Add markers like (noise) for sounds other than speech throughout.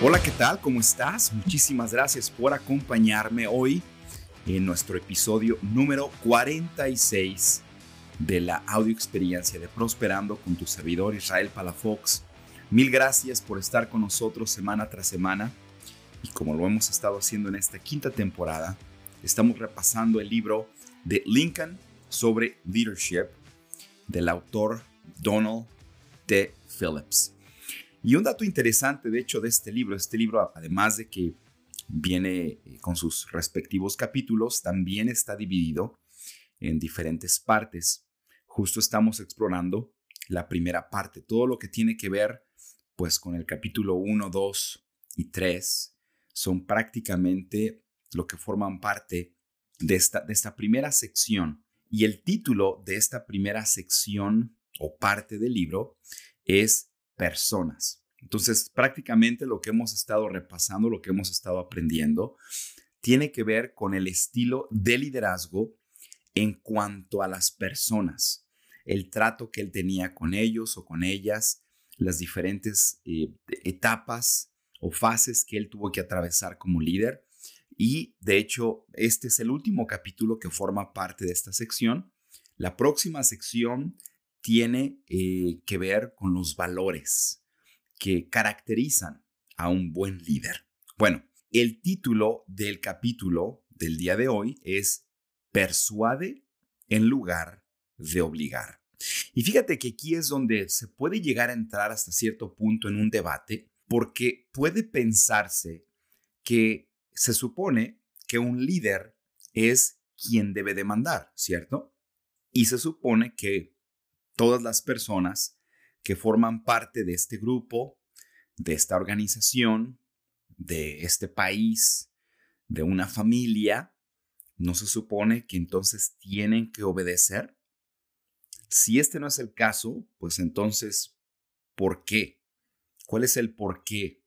Hola, ¿qué tal? ¿Cómo estás? Muchísimas gracias por acompañarme hoy en nuestro episodio número 46 de la audio experiencia de Prosperando con tu servidor Israel Palafox. Mil gracias por estar con nosotros semana tras semana y como lo hemos estado haciendo en esta quinta temporada, estamos repasando el libro de Lincoln sobre leadership del autor Donald T. Phillips. Y un dato interesante, de hecho, de este libro, este libro, además de que viene eh, con sus respectivos capítulos, también está dividido en diferentes partes. Justo estamos explorando la primera parte, todo lo que tiene que ver pues con el capítulo 1, 2 y 3 son prácticamente lo que forman parte de esta, de esta primera sección. Y el título de esta primera sección o parte del libro es personas. Entonces, prácticamente lo que hemos estado repasando, lo que hemos estado aprendiendo, tiene que ver con el estilo de liderazgo en cuanto a las personas, el trato que él tenía con ellos o con ellas, las diferentes eh, etapas o fases que él tuvo que atravesar como líder. Y de hecho, este es el último capítulo que forma parte de esta sección. La próxima sección tiene eh, que ver con los valores que caracterizan a un buen líder. Bueno, el título del capítulo del día de hoy es Persuade en lugar de obligar. Y fíjate que aquí es donde se puede llegar a entrar hasta cierto punto en un debate porque puede pensarse que se supone que un líder es quien debe demandar, ¿cierto? Y se supone que todas las personas que forman parte de este grupo, de esta organización, de este país, de una familia, ¿no se supone que entonces tienen que obedecer? Si este no es el caso, pues entonces, ¿por qué? ¿Cuál es el porqué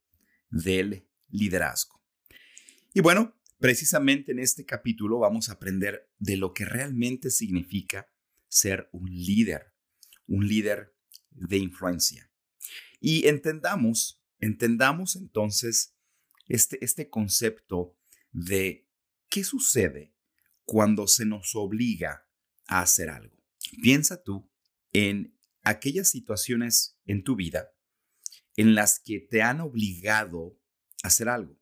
del liderazgo? Y bueno, precisamente en este capítulo vamos a aprender de lo que realmente significa ser un líder un líder de influencia. Y entendamos, entendamos entonces este, este concepto de qué sucede cuando se nos obliga a hacer algo. Piensa tú en aquellas situaciones en tu vida en las que te han obligado a hacer algo.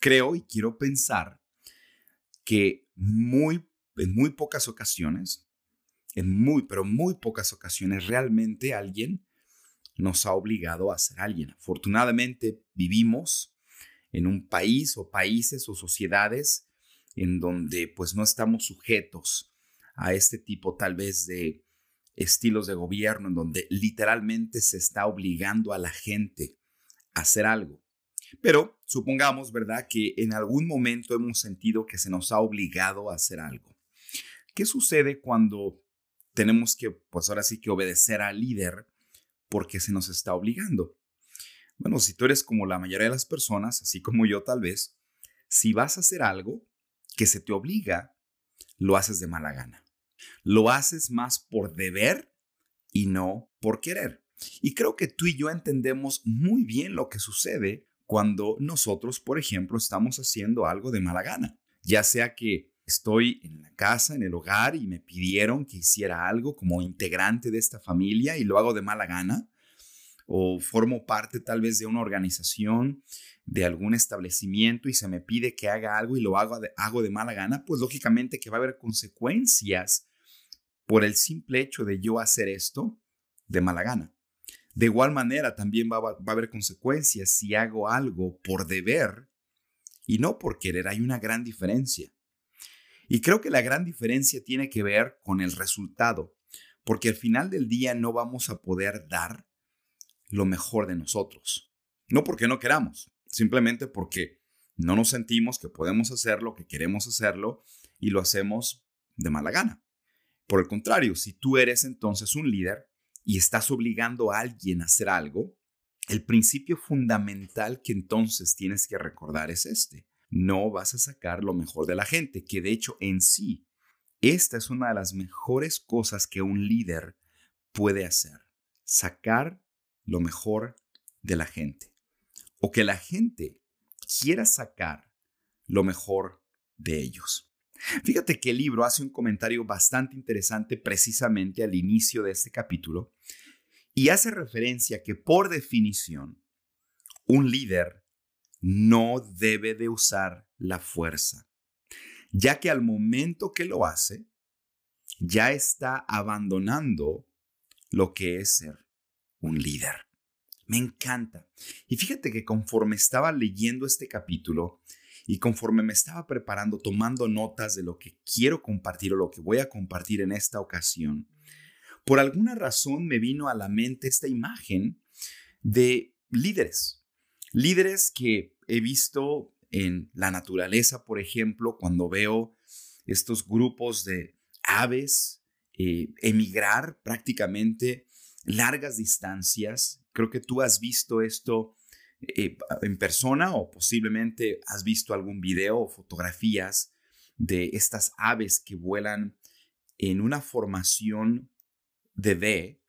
Creo y quiero pensar que muy, en muy pocas ocasiones en muy, pero muy pocas ocasiones realmente alguien nos ha obligado a ser alguien. Afortunadamente vivimos en un país o países o sociedades en donde pues no estamos sujetos a este tipo tal vez de estilos de gobierno en donde literalmente se está obligando a la gente a hacer algo. Pero supongamos, ¿verdad?, que en algún momento hemos sentido que se nos ha obligado a hacer algo. ¿Qué sucede cuando tenemos que, pues ahora sí que obedecer al líder porque se nos está obligando. Bueno, si tú eres como la mayoría de las personas, así como yo tal vez, si vas a hacer algo que se te obliga, lo haces de mala gana. Lo haces más por deber y no por querer. Y creo que tú y yo entendemos muy bien lo que sucede cuando nosotros, por ejemplo, estamos haciendo algo de mala gana. Ya sea que estoy en la casa, en el hogar y me pidieron que hiciera algo como integrante de esta familia y lo hago de mala gana, o formo parte tal vez de una organización, de algún establecimiento y se me pide que haga algo y lo hago de, hago de mala gana, pues lógicamente que va a haber consecuencias por el simple hecho de yo hacer esto de mala gana. De igual manera, también va, va a haber consecuencias si hago algo por deber y no por querer. Hay una gran diferencia. Y creo que la gran diferencia tiene que ver con el resultado, porque al final del día no vamos a poder dar lo mejor de nosotros. No porque no queramos, simplemente porque no nos sentimos que podemos hacerlo, que queremos hacerlo y lo hacemos de mala gana. Por el contrario, si tú eres entonces un líder y estás obligando a alguien a hacer algo, el principio fundamental que entonces tienes que recordar es este no vas a sacar lo mejor de la gente, que de hecho en sí, esta es una de las mejores cosas que un líder puede hacer, sacar lo mejor de la gente. o que la gente quiera sacar lo mejor de ellos. Fíjate que el libro hace un comentario bastante interesante precisamente al inicio de este capítulo y hace referencia que por definición un líder no debe de usar la fuerza, ya que al momento que lo hace, ya está abandonando lo que es ser un líder. Me encanta. Y fíjate que conforme estaba leyendo este capítulo y conforme me estaba preparando, tomando notas de lo que quiero compartir o lo que voy a compartir en esta ocasión, por alguna razón me vino a la mente esta imagen de líderes. Líderes que he visto en la naturaleza, por ejemplo, cuando veo estos grupos de aves eh, emigrar prácticamente largas distancias. Creo que tú has visto esto eh, en persona o posiblemente has visto algún video o fotografías de estas aves que vuelan en una formación de V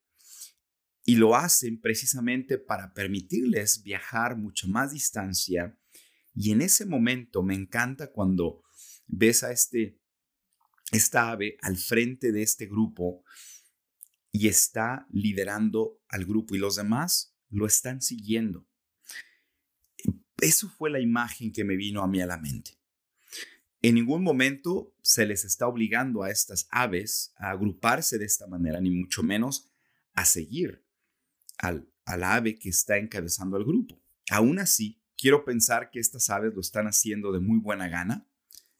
y lo hacen precisamente para permitirles viajar mucha más distancia. Y en ese momento me encanta cuando ves a este, esta ave al frente de este grupo y está liderando al grupo y los demás lo están siguiendo. Eso fue la imagen que me vino a mí a la mente. En ningún momento se les está obligando a estas aves a agruparse de esta manera, ni mucho menos a seguir al, ave que está encabezando al grupo. Aún así, quiero pensar que estas aves lo están haciendo de muy buena gana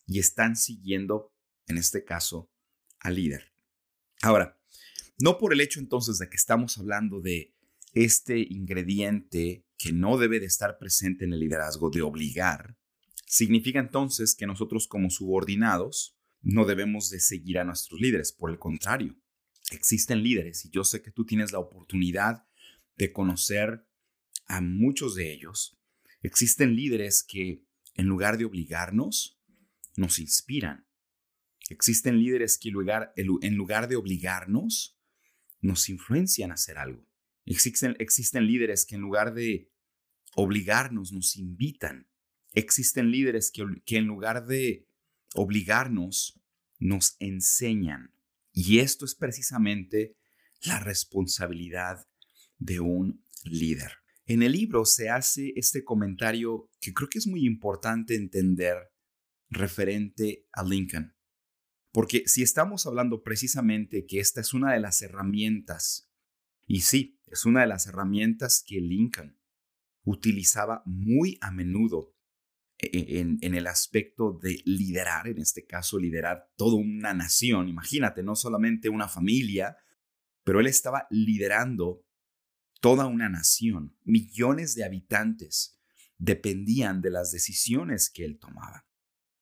y están siguiendo, en este caso, al líder. Ahora, no por el hecho entonces de que estamos hablando de este ingrediente que no debe de estar presente en el liderazgo de obligar, significa entonces que nosotros como subordinados no debemos de seguir a nuestros líderes. Por el contrario, existen líderes y yo sé que tú tienes la oportunidad de conocer a muchos de ellos. Existen líderes que en lugar de obligarnos, nos inspiran. Existen líderes que en lugar, de obligarnos, nos influencian a hacer algo. Existen, existen líderes que en lugar de obligarnos nos invitan. Existen líderes que, que en lugar de obligarnos nos enseñan. Y esto es precisamente la responsabilidad de un líder. En el libro se hace este comentario que creo que es muy importante entender referente a Lincoln. Porque si estamos hablando precisamente que esta es una de las herramientas, y sí, es una de las herramientas que Lincoln utilizaba muy a menudo e-, en, en, el aspecto de liderar, en este caso liderar toda una nación, imagínate, no solamente una familia, pero él estaba liderando toda una nación, millones de habitantes dependían de las decisiones que él tomaba.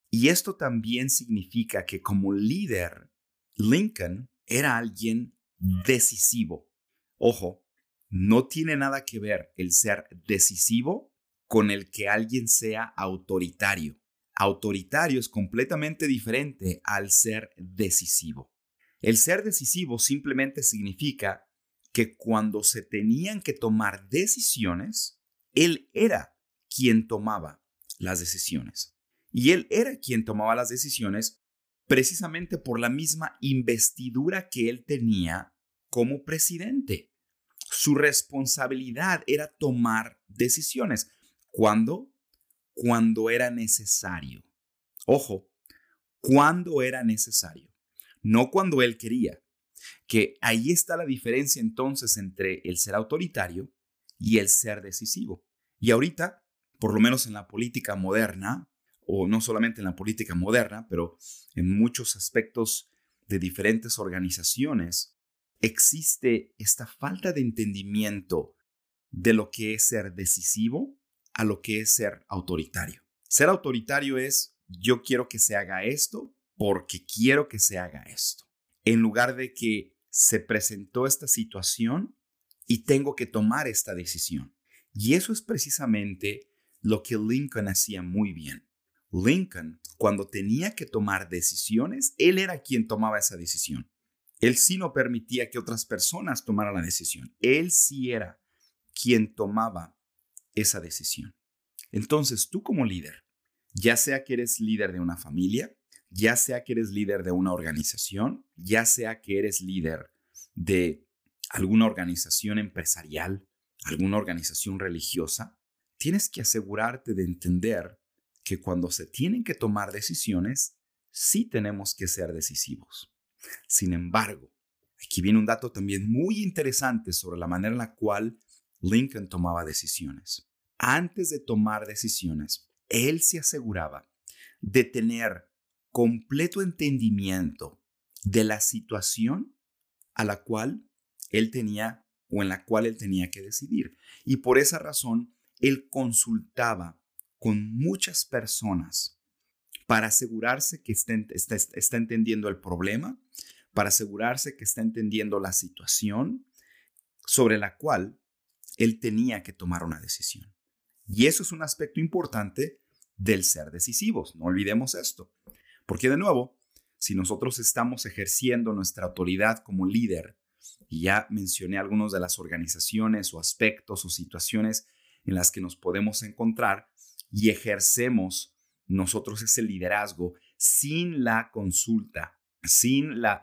Y esto también significa que como líder, Lincoln era alguien decisivo. Ojo, no tiene nada que ver el ser decisivo con el que alguien sea autoritario. Autoritario es completamente diferente al ser decisivo. El ser decisivo simplemente significa que cuando se tenían que tomar decisiones, él era quien tomaba las decisiones. Y él era quien tomaba las decisiones precisamente por la misma investidura que él tenía como presidente. Su responsabilidad era tomar decisiones. ¿Cuándo? Cuando era necesario. Ojo, cuando era necesario, no cuando él quería. Que ahí está la diferencia entonces entre el ser autoritario y el ser decisivo. Y ahorita, por lo menos en la política moderna, o no solamente en la política moderna, pero en muchos aspectos de diferentes organizaciones, existe esta falta de entendimiento de lo que es ser decisivo a lo que es ser autoritario. Ser autoritario es yo quiero que se haga esto porque quiero que se haga esto. En lugar de que se presentó esta situación y tengo que tomar esta decisión. Y eso es precisamente lo que Lincoln hacía muy bien. Lincoln, cuando tenía que tomar decisiones, él era quien tomaba esa decisión. Él sí no permitía que otras personas tomaran la decisión. Él sí era quien tomaba esa decisión. Entonces, tú como líder, ya sea que eres líder de una familia, ya sea que eres líder de una organización, ya sea que eres líder de alguna organización empresarial, alguna organización religiosa, tienes que asegurarte de entender que cuando se tienen que tomar decisiones, sí tenemos que ser decisivos. Sin embargo, aquí viene un dato también muy interesante sobre la manera en la cual Lincoln tomaba decisiones. Antes de tomar decisiones, él se aseguraba de tener completo entendimiento de la situación a la cual él tenía o en la cual él tenía que decidir. Y por esa razón, él consultaba con muchas personas para asegurarse que está, entendiendo el problema, para asegurarse que está entendiendo la situación sobre la cual él tenía que tomar una decisión. Y eso es un aspecto importante del ser decisivos. No olvidemos esto. Porque de nuevo, si nosotros estamos ejerciendo nuestra autoridad como líder, y ya mencioné algunas de las organizaciones o aspectos o situaciones en las que nos podemos encontrar y ejercemos nosotros ese liderazgo sin la consulta, sin la,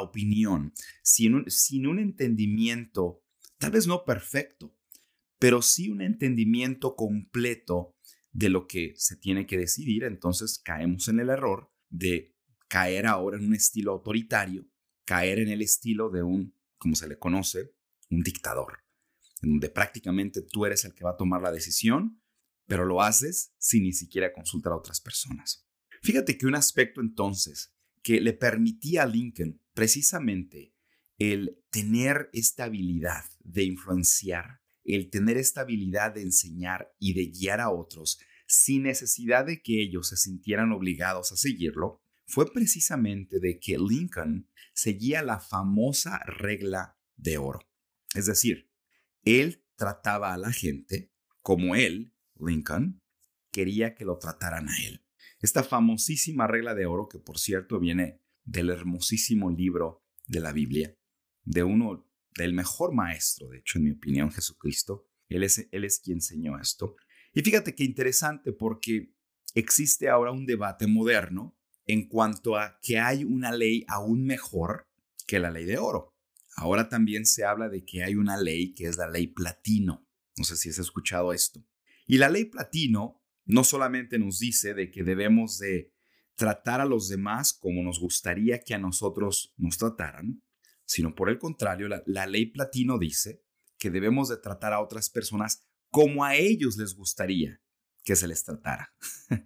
opinión, sin sin un entendimiento, tal vez no perfecto, pero sí un entendimiento completo de lo que se tiene que decidir, entonces caemos en el error de caer ahora en un estilo autoritario, caer en el estilo de un como se le conoce, un dictador, en donde prácticamente tú eres el que va a tomar la decisión, pero lo haces sin ni siquiera consultar a otras personas. Fíjate que un aspecto entonces que le permitía a Lincoln precisamente el tener esta habilidad de influenciar, el tener esta habilidad de enseñar y de guiar a otros sin necesidad de que ellos se sintieran obligados a seguirlo, fue precisamente de que Lincoln seguía la famosa regla de oro. Es decir, él trataba a la gente como él, Lincoln, quería que lo trataran a él. Esta famosísima regla de oro, que por cierto viene del hermosísimo libro de la Biblia, de uno del mejor maestro, de hecho, en mi opinión, Jesucristo. Él es, él es quien enseñó esto. Y fíjate qué interesante porque existe ahora un debate moderno en cuanto a que hay una ley aún mejor que la ley de oro. Ahora también se habla de que hay una ley que es la ley platino. No sé si has escuchado esto. Y la ley platino no solamente nos dice de que debemos de tratar a los demás como nos gustaría que a nosotros nos trataran, sino por el contrario, la, la ley platino dice que debemos de tratar a otras personas como a ellos les gustaría que se les tratara. (laughs)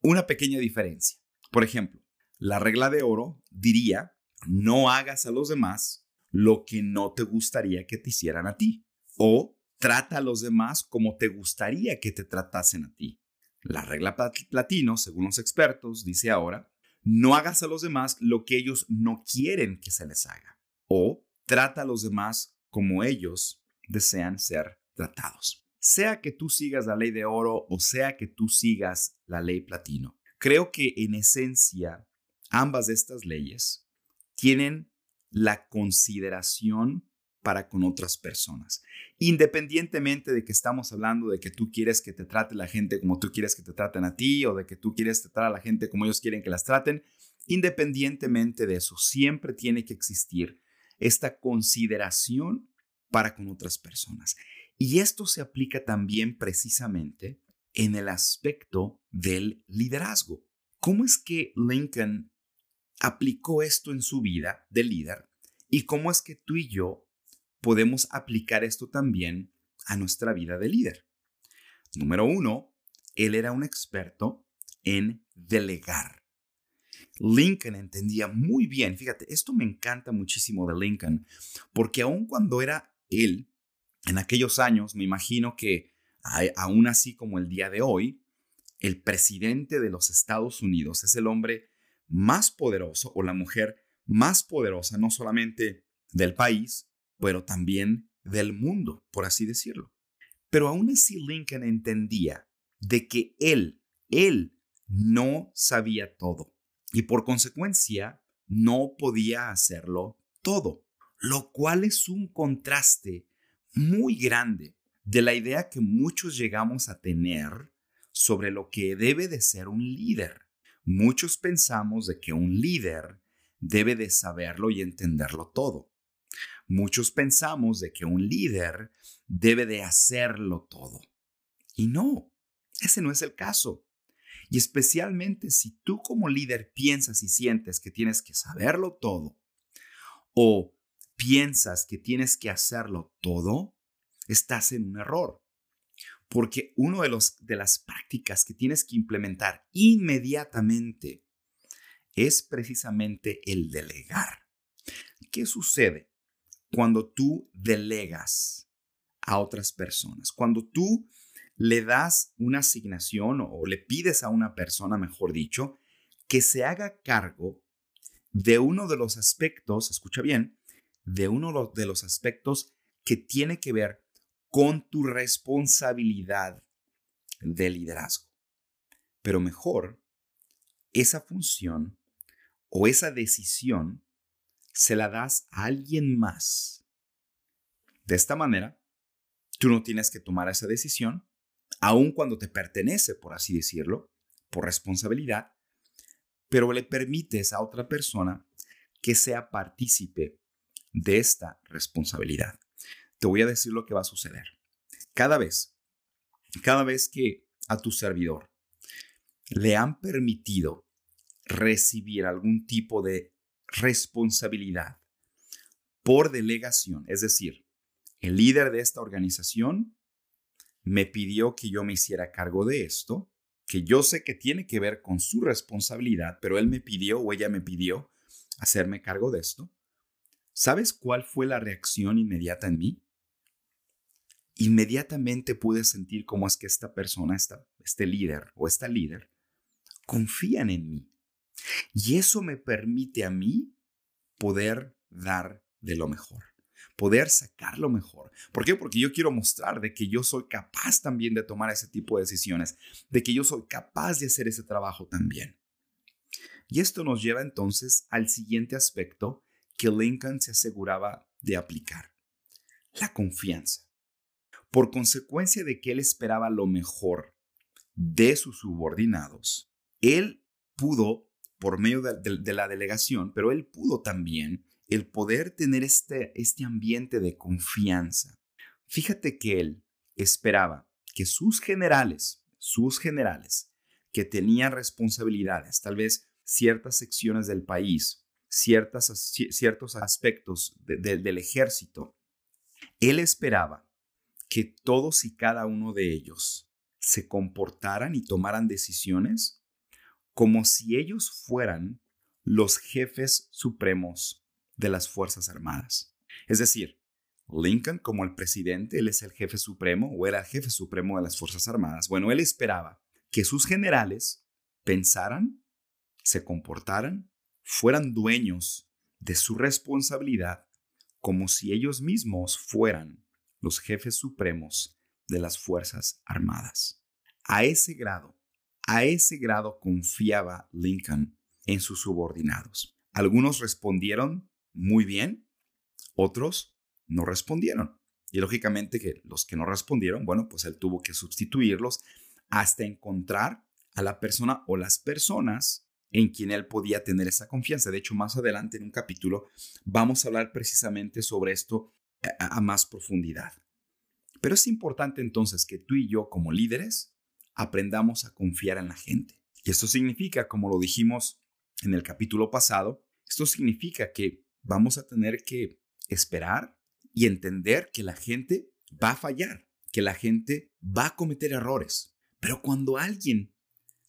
Una pequeña diferencia. Por ejemplo, la regla de oro diría, no hagas a los demás lo que no te gustaría que te hicieran a ti. O trata a los demás como te gustaría que te tratasen a ti. La regla platino, según los expertos, dice ahora, no hagas a los demás lo que ellos no quieren que se les haga. O trata a los demás como ellos desean ser tratados. Sea que tú sigas la ley de oro o sea que tú sigas la ley platino, Creo que en esencia ambas de estas leyes tienen la consideración para con otras personas. Independientemente de que estamos hablando de que tú quieres que te trate la gente como tú quieres que te traten a ti o de que tú quieres tratar a la gente como ellos quieren que las traten, independientemente de eso, siempre tiene que existir esta consideración para con otras personas. Y esto se aplica también precisamente en el aspecto del liderazgo. ¿Cómo es que Lincoln aplicó esto en su vida de líder? ¿Y cómo es que tú y yo podemos aplicar esto también a nuestra vida de líder? Número uno, él era un experto en delegar. Lincoln entendía muy bien, fíjate, esto me encanta muchísimo de Lincoln, porque aun cuando era él, en aquellos años, me imagino que aún así como el día de hoy, el presidente de los Estados Unidos es el hombre más poderoso o la mujer más poderosa, no solamente del país, pero también del mundo, por así decirlo. Pero aún así Lincoln entendía de que él, él no sabía todo y por consecuencia no podía hacerlo todo, lo cual es un contraste muy grande de la idea que muchos llegamos a tener sobre lo que debe de ser un líder. Muchos pensamos de que un líder debe de saberlo y entenderlo todo. Muchos pensamos de que un líder debe de hacerlo todo. Y no, ese no es el caso. Y especialmente si tú como líder piensas y sientes que tienes que saberlo todo o piensas que tienes que hacerlo todo, estás en un error. Porque uno de, de las prácticas que tienes que implementar inmediatamente es precisamente el delegar. ¿Qué sucede cuando tú delegas a otras personas? Cuando tú le das una asignación o le pides a una persona, mejor dicho, que se haga cargo de uno de los aspectos, escucha bien, de uno de los aspectos que tiene que ver con tu responsabilidad de liderazgo. Pero mejor, esa función o esa decisión se la das a alguien más. De esta manera, tú no tienes que tomar esa decisión, aun cuando te pertenece, por así decirlo, por responsabilidad, pero le permites a otra persona que sea partícipe de esta responsabilidad. Te voy a decir lo que va a suceder. Cada vez, cada vez que a tu servidor le han permitido recibir algún tipo de responsabilidad por delegación, es decir, el líder de esta organización me pidió que yo me hiciera cargo de esto, que yo sé que tiene que ver con su responsabilidad, pero él me pidió o ella me pidió hacerme cargo de esto. ¿Sabes cuál fue la reacción inmediata en mí? Inmediatamente pude sentir cómo es que esta persona, este líder o esta líder, confían en mí. Y eso me permite a mí poder dar de lo mejor, poder sacar lo mejor. ¿Por qué? Porque yo quiero mostrar de que yo soy capaz también de tomar ese tipo de decisiones, de que yo soy capaz de hacer ese trabajo también. Y esto nos lleva entonces al siguiente aspecto que Lincoln se aseguraba de aplicar, la confianza. Por consecuencia de que él esperaba lo mejor de sus subordinados, él pudo por medio de, la delegación, pero él pudo también el poder tener este, este ambiente de confianza. Fíjate que él esperaba que sus generales, sus generales, que tenían responsabilidades, tal vez ciertas secciones del país, ciertas, ciertos aspectos del ejército, él esperaba que todos y cada uno de ellos se comportaran y tomaran decisiones como si ellos fueran los jefes supremos de las Fuerzas Armadas. Es decir, Lincoln como el presidente, él es el jefe supremo o era el jefe supremo de las Fuerzas Armadas. Bueno, él esperaba que sus generales pensaran, se comportaran, fueran dueños de su responsabilidad como si ellos mismos fueran los jefes supremos de las Fuerzas Armadas. A ese grado a ese grado confiaba Lincoln en sus subordinados. Algunos respondieron muy bien, otros no respondieron. Y lógicamente que los que no respondieron, bueno, pues él tuvo que sustituirlos hasta encontrar a la persona o las personas en quien él podía tener esa confianza. De hecho, más adelante en un capítulo vamos a hablar precisamente sobre esto a, más profundidad. Pero es importante entonces que tú y yo como líderes aprendamos a confiar en la gente. Y esto significa, como lo dijimos en el capítulo pasado, esto significa que vamos a tener que esperar y entender que la gente va a fallar, que la gente va a cometer errores. Pero cuando alguien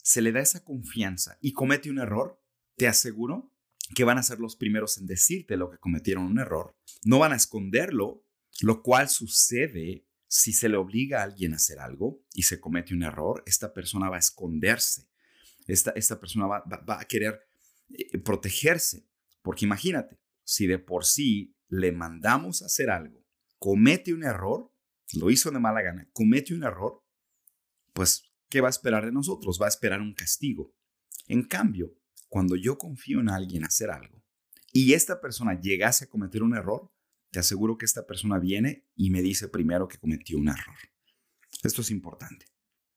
se le da esa confianza y comete un error, te aseguro que van a ser los primeros en decirte lo que cometieron un error. No van a esconderlo, lo cual sucede si se le obliga a alguien a hacer algo y se comete un error, esta persona va a esconderse, esta, esta persona va, a querer eh, protegerse, porque imagínate, si de por sí le mandamos a hacer algo, comete un error, lo hizo de mala gana, comete un error, pues, ¿qué va a esperar de nosotros? Va a esperar un castigo. En cambio, cuando yo confío en alguien hacer algo y esta persona llegase a cometer un error, te aseguro que esta persona viene y me dice primero que cometió un error. Esto es importante.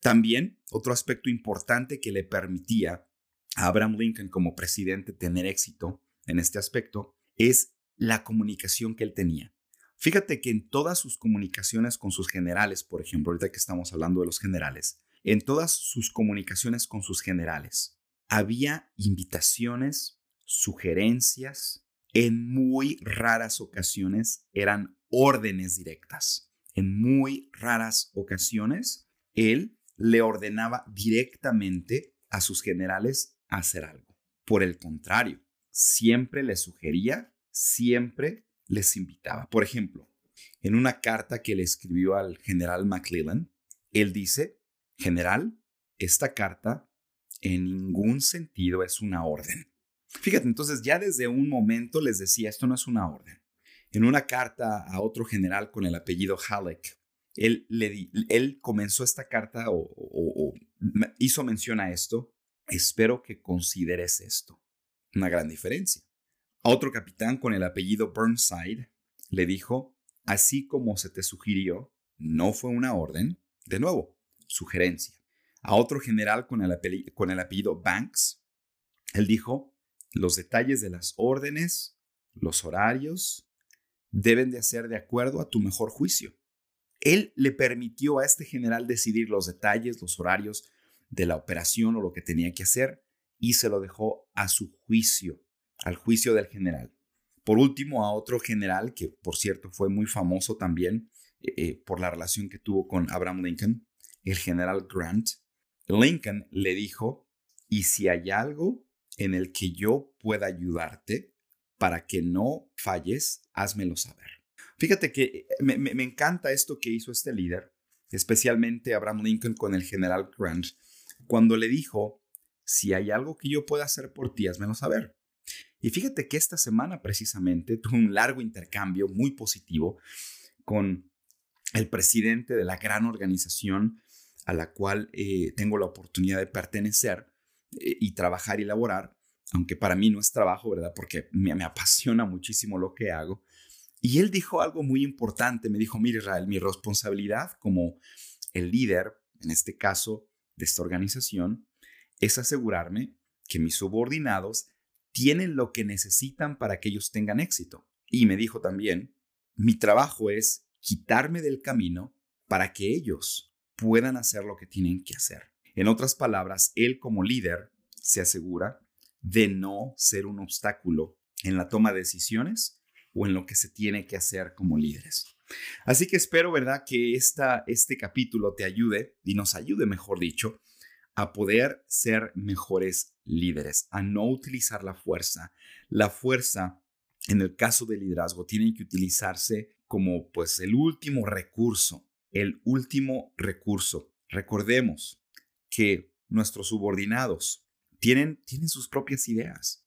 También otro aspecto importante que le permitía a Abraham Lincoln como presidente tener éxito en este aspecto es la comunicación que él tenía. Fíjate que en todas sus comunicaciones con sus generales, por ejemplo, ahorita que estamos hablando de los generales, en todas sus comunicaciones con sus generales, había invitaciones, sugerencias, en muy raras ocasiones eran órdenes directas. En muy raras ocasiones, él le ordenaba directamente a sus generales hacer algo. Por el contrario, siempre les sugería, siempre les invitaba. Por ejemplo, en una carta que le escribió al general McClellan, él dice, general, esta carta en ningún sentido es una orden. Fíjate, entonces ya desde un momento les decía, esto no es una orden. En una carta a otro general con el apellido Halleck, él, comenzó esta carta o, o hizo mención a esto. Espero que consideres esto. Una gran diferencia. A otro capitán con el apellido Burnside le dijo, así como se te sugirió, no fue una orden. De nuevo, sugerencia. A otro general con el, con el apellido Banks, él dijo, los detalles de las órdenes, los horarios, deben de hacer de acuerdo a tu mejor juicio. Él le permitió a este general decidir los detalles, los horarios de la operación o lo que tenía que hacer y se lo dejó a su juicio, al juicio del general. Por último, a otro general que, por cierto, fue muy famoso también eh, eh, por la relación que tuvo con Abraham Lincoln, el general Grant. Lincoln le dijo, y si hay algo en el que yo pueda ayudarte para que no falles, házmelo saber. Fíjate que eh, me, encanta esto que hizo este líder, especialmente Abraham Lincoln con el general Grant, cuando le dijo, si hay algo que yo pueda hacer por ti, házmelo saber. Y fíjate que esta semana precisamente (laughs) tuve un largo intercambio muy positivo con el presidente de la gran organización a la cual eh, tengo la oportunidad de pertenecer eh, y trabajar y laborar, aunque para mí no es trabajo, ¿verdad? Porque me, me, apasiona muchísimo lo que hago. Y él dijo algo muy importante, me dijo, mire Israel, mi responsabilidad como el líder, en este caso, de esta organización, es asegurarme que mis subordinados tienen lo que necesitan para que ellos tengan éxito. Y me dijo también, mi trabajo es quitarme del camino para que ellos puedan hacer lo que tienen que hacer. En otras palabras, él como líder se asegura de no ser un obstáculo en la toma de decisiones o en lo que se tiene que hacer como líderes. Así que espero, ¿verdad?, que esta, este capítulo te ayude y nos ayude, mejor dicho, a poder ser mejores líderes, a no utilizar la fuerza. La fuerza, en el caso del liderazgo, tiene que utilizarse como pues el último recurso, el último recurso. Recordemos que nuestros subordinados tienen, tienen sus propias ideas,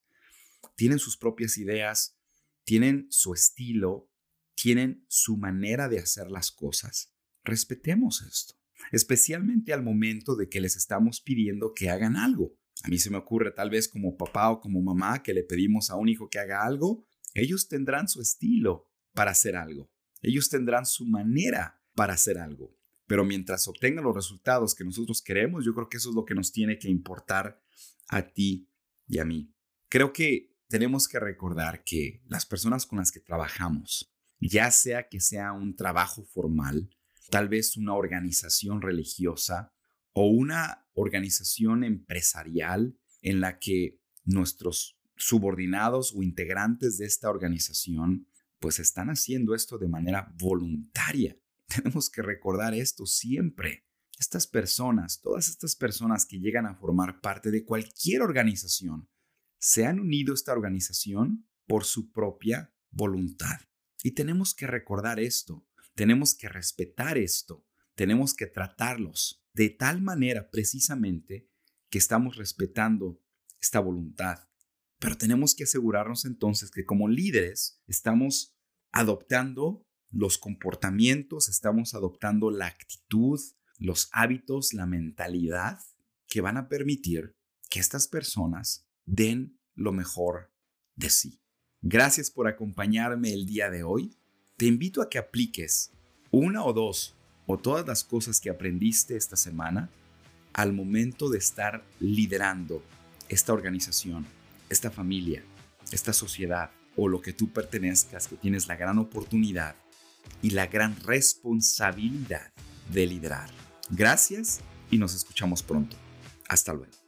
tienen sus propias ideas, tienen su estilo, tienen su manera de hacer las cosas. Respetemos esto especialmente al momento de que les estamos pidiendo que hagan algo. A mí se me ocurre tal vez como papá o como mamá que le pedimos a un hijo que haga algo, ellos tendrán su estilo para hacer algo. Ellos tendrán su manera para hacer algo. Pero mientras obtengan los resultados que nosotros queremos, yo creo que eso es lo que nos tiene que importar a ti y a mí. Creo que tenemos que recordar que las personas con las que trabajamos, ya sea que sea un trabajo formal tal vez una organización religiosa o una organización empresarial en la que nuestros subordinados o integrantes de esta organización pues están haciendo esto de manera voluntaria. Tenemos que recordar esto siempre. Estas personas, todas estas personas que llegan a formar parte de cualquier organización, se han unido a esta organización por su propia voluntad. Y tenemos que recordar esto. Tenemos que respetar esto, tenemos que tratarlos de tal manera precisamente que estamos respetando esta voluntad. Pero tenemos que asegurarnos entonces que como líderes estamos adoptando los comportamientos, estamos adoptando la actitud, los hábitos, la mentalidad que van a permitir que estas personas den lo mejor de sí. Gracias por acompañarme el día de hoy. te invito a que apliques una o dos o todas las cosas que aprendiste esta semana al momento de estar liderando esta organización, esta familia, esta sociedad o lo que tú pertenezcas, que tienes la gran oportunidad y la gran responsabilidad de liderar. Gracias y nos escuchamos pronto. Hasta luego.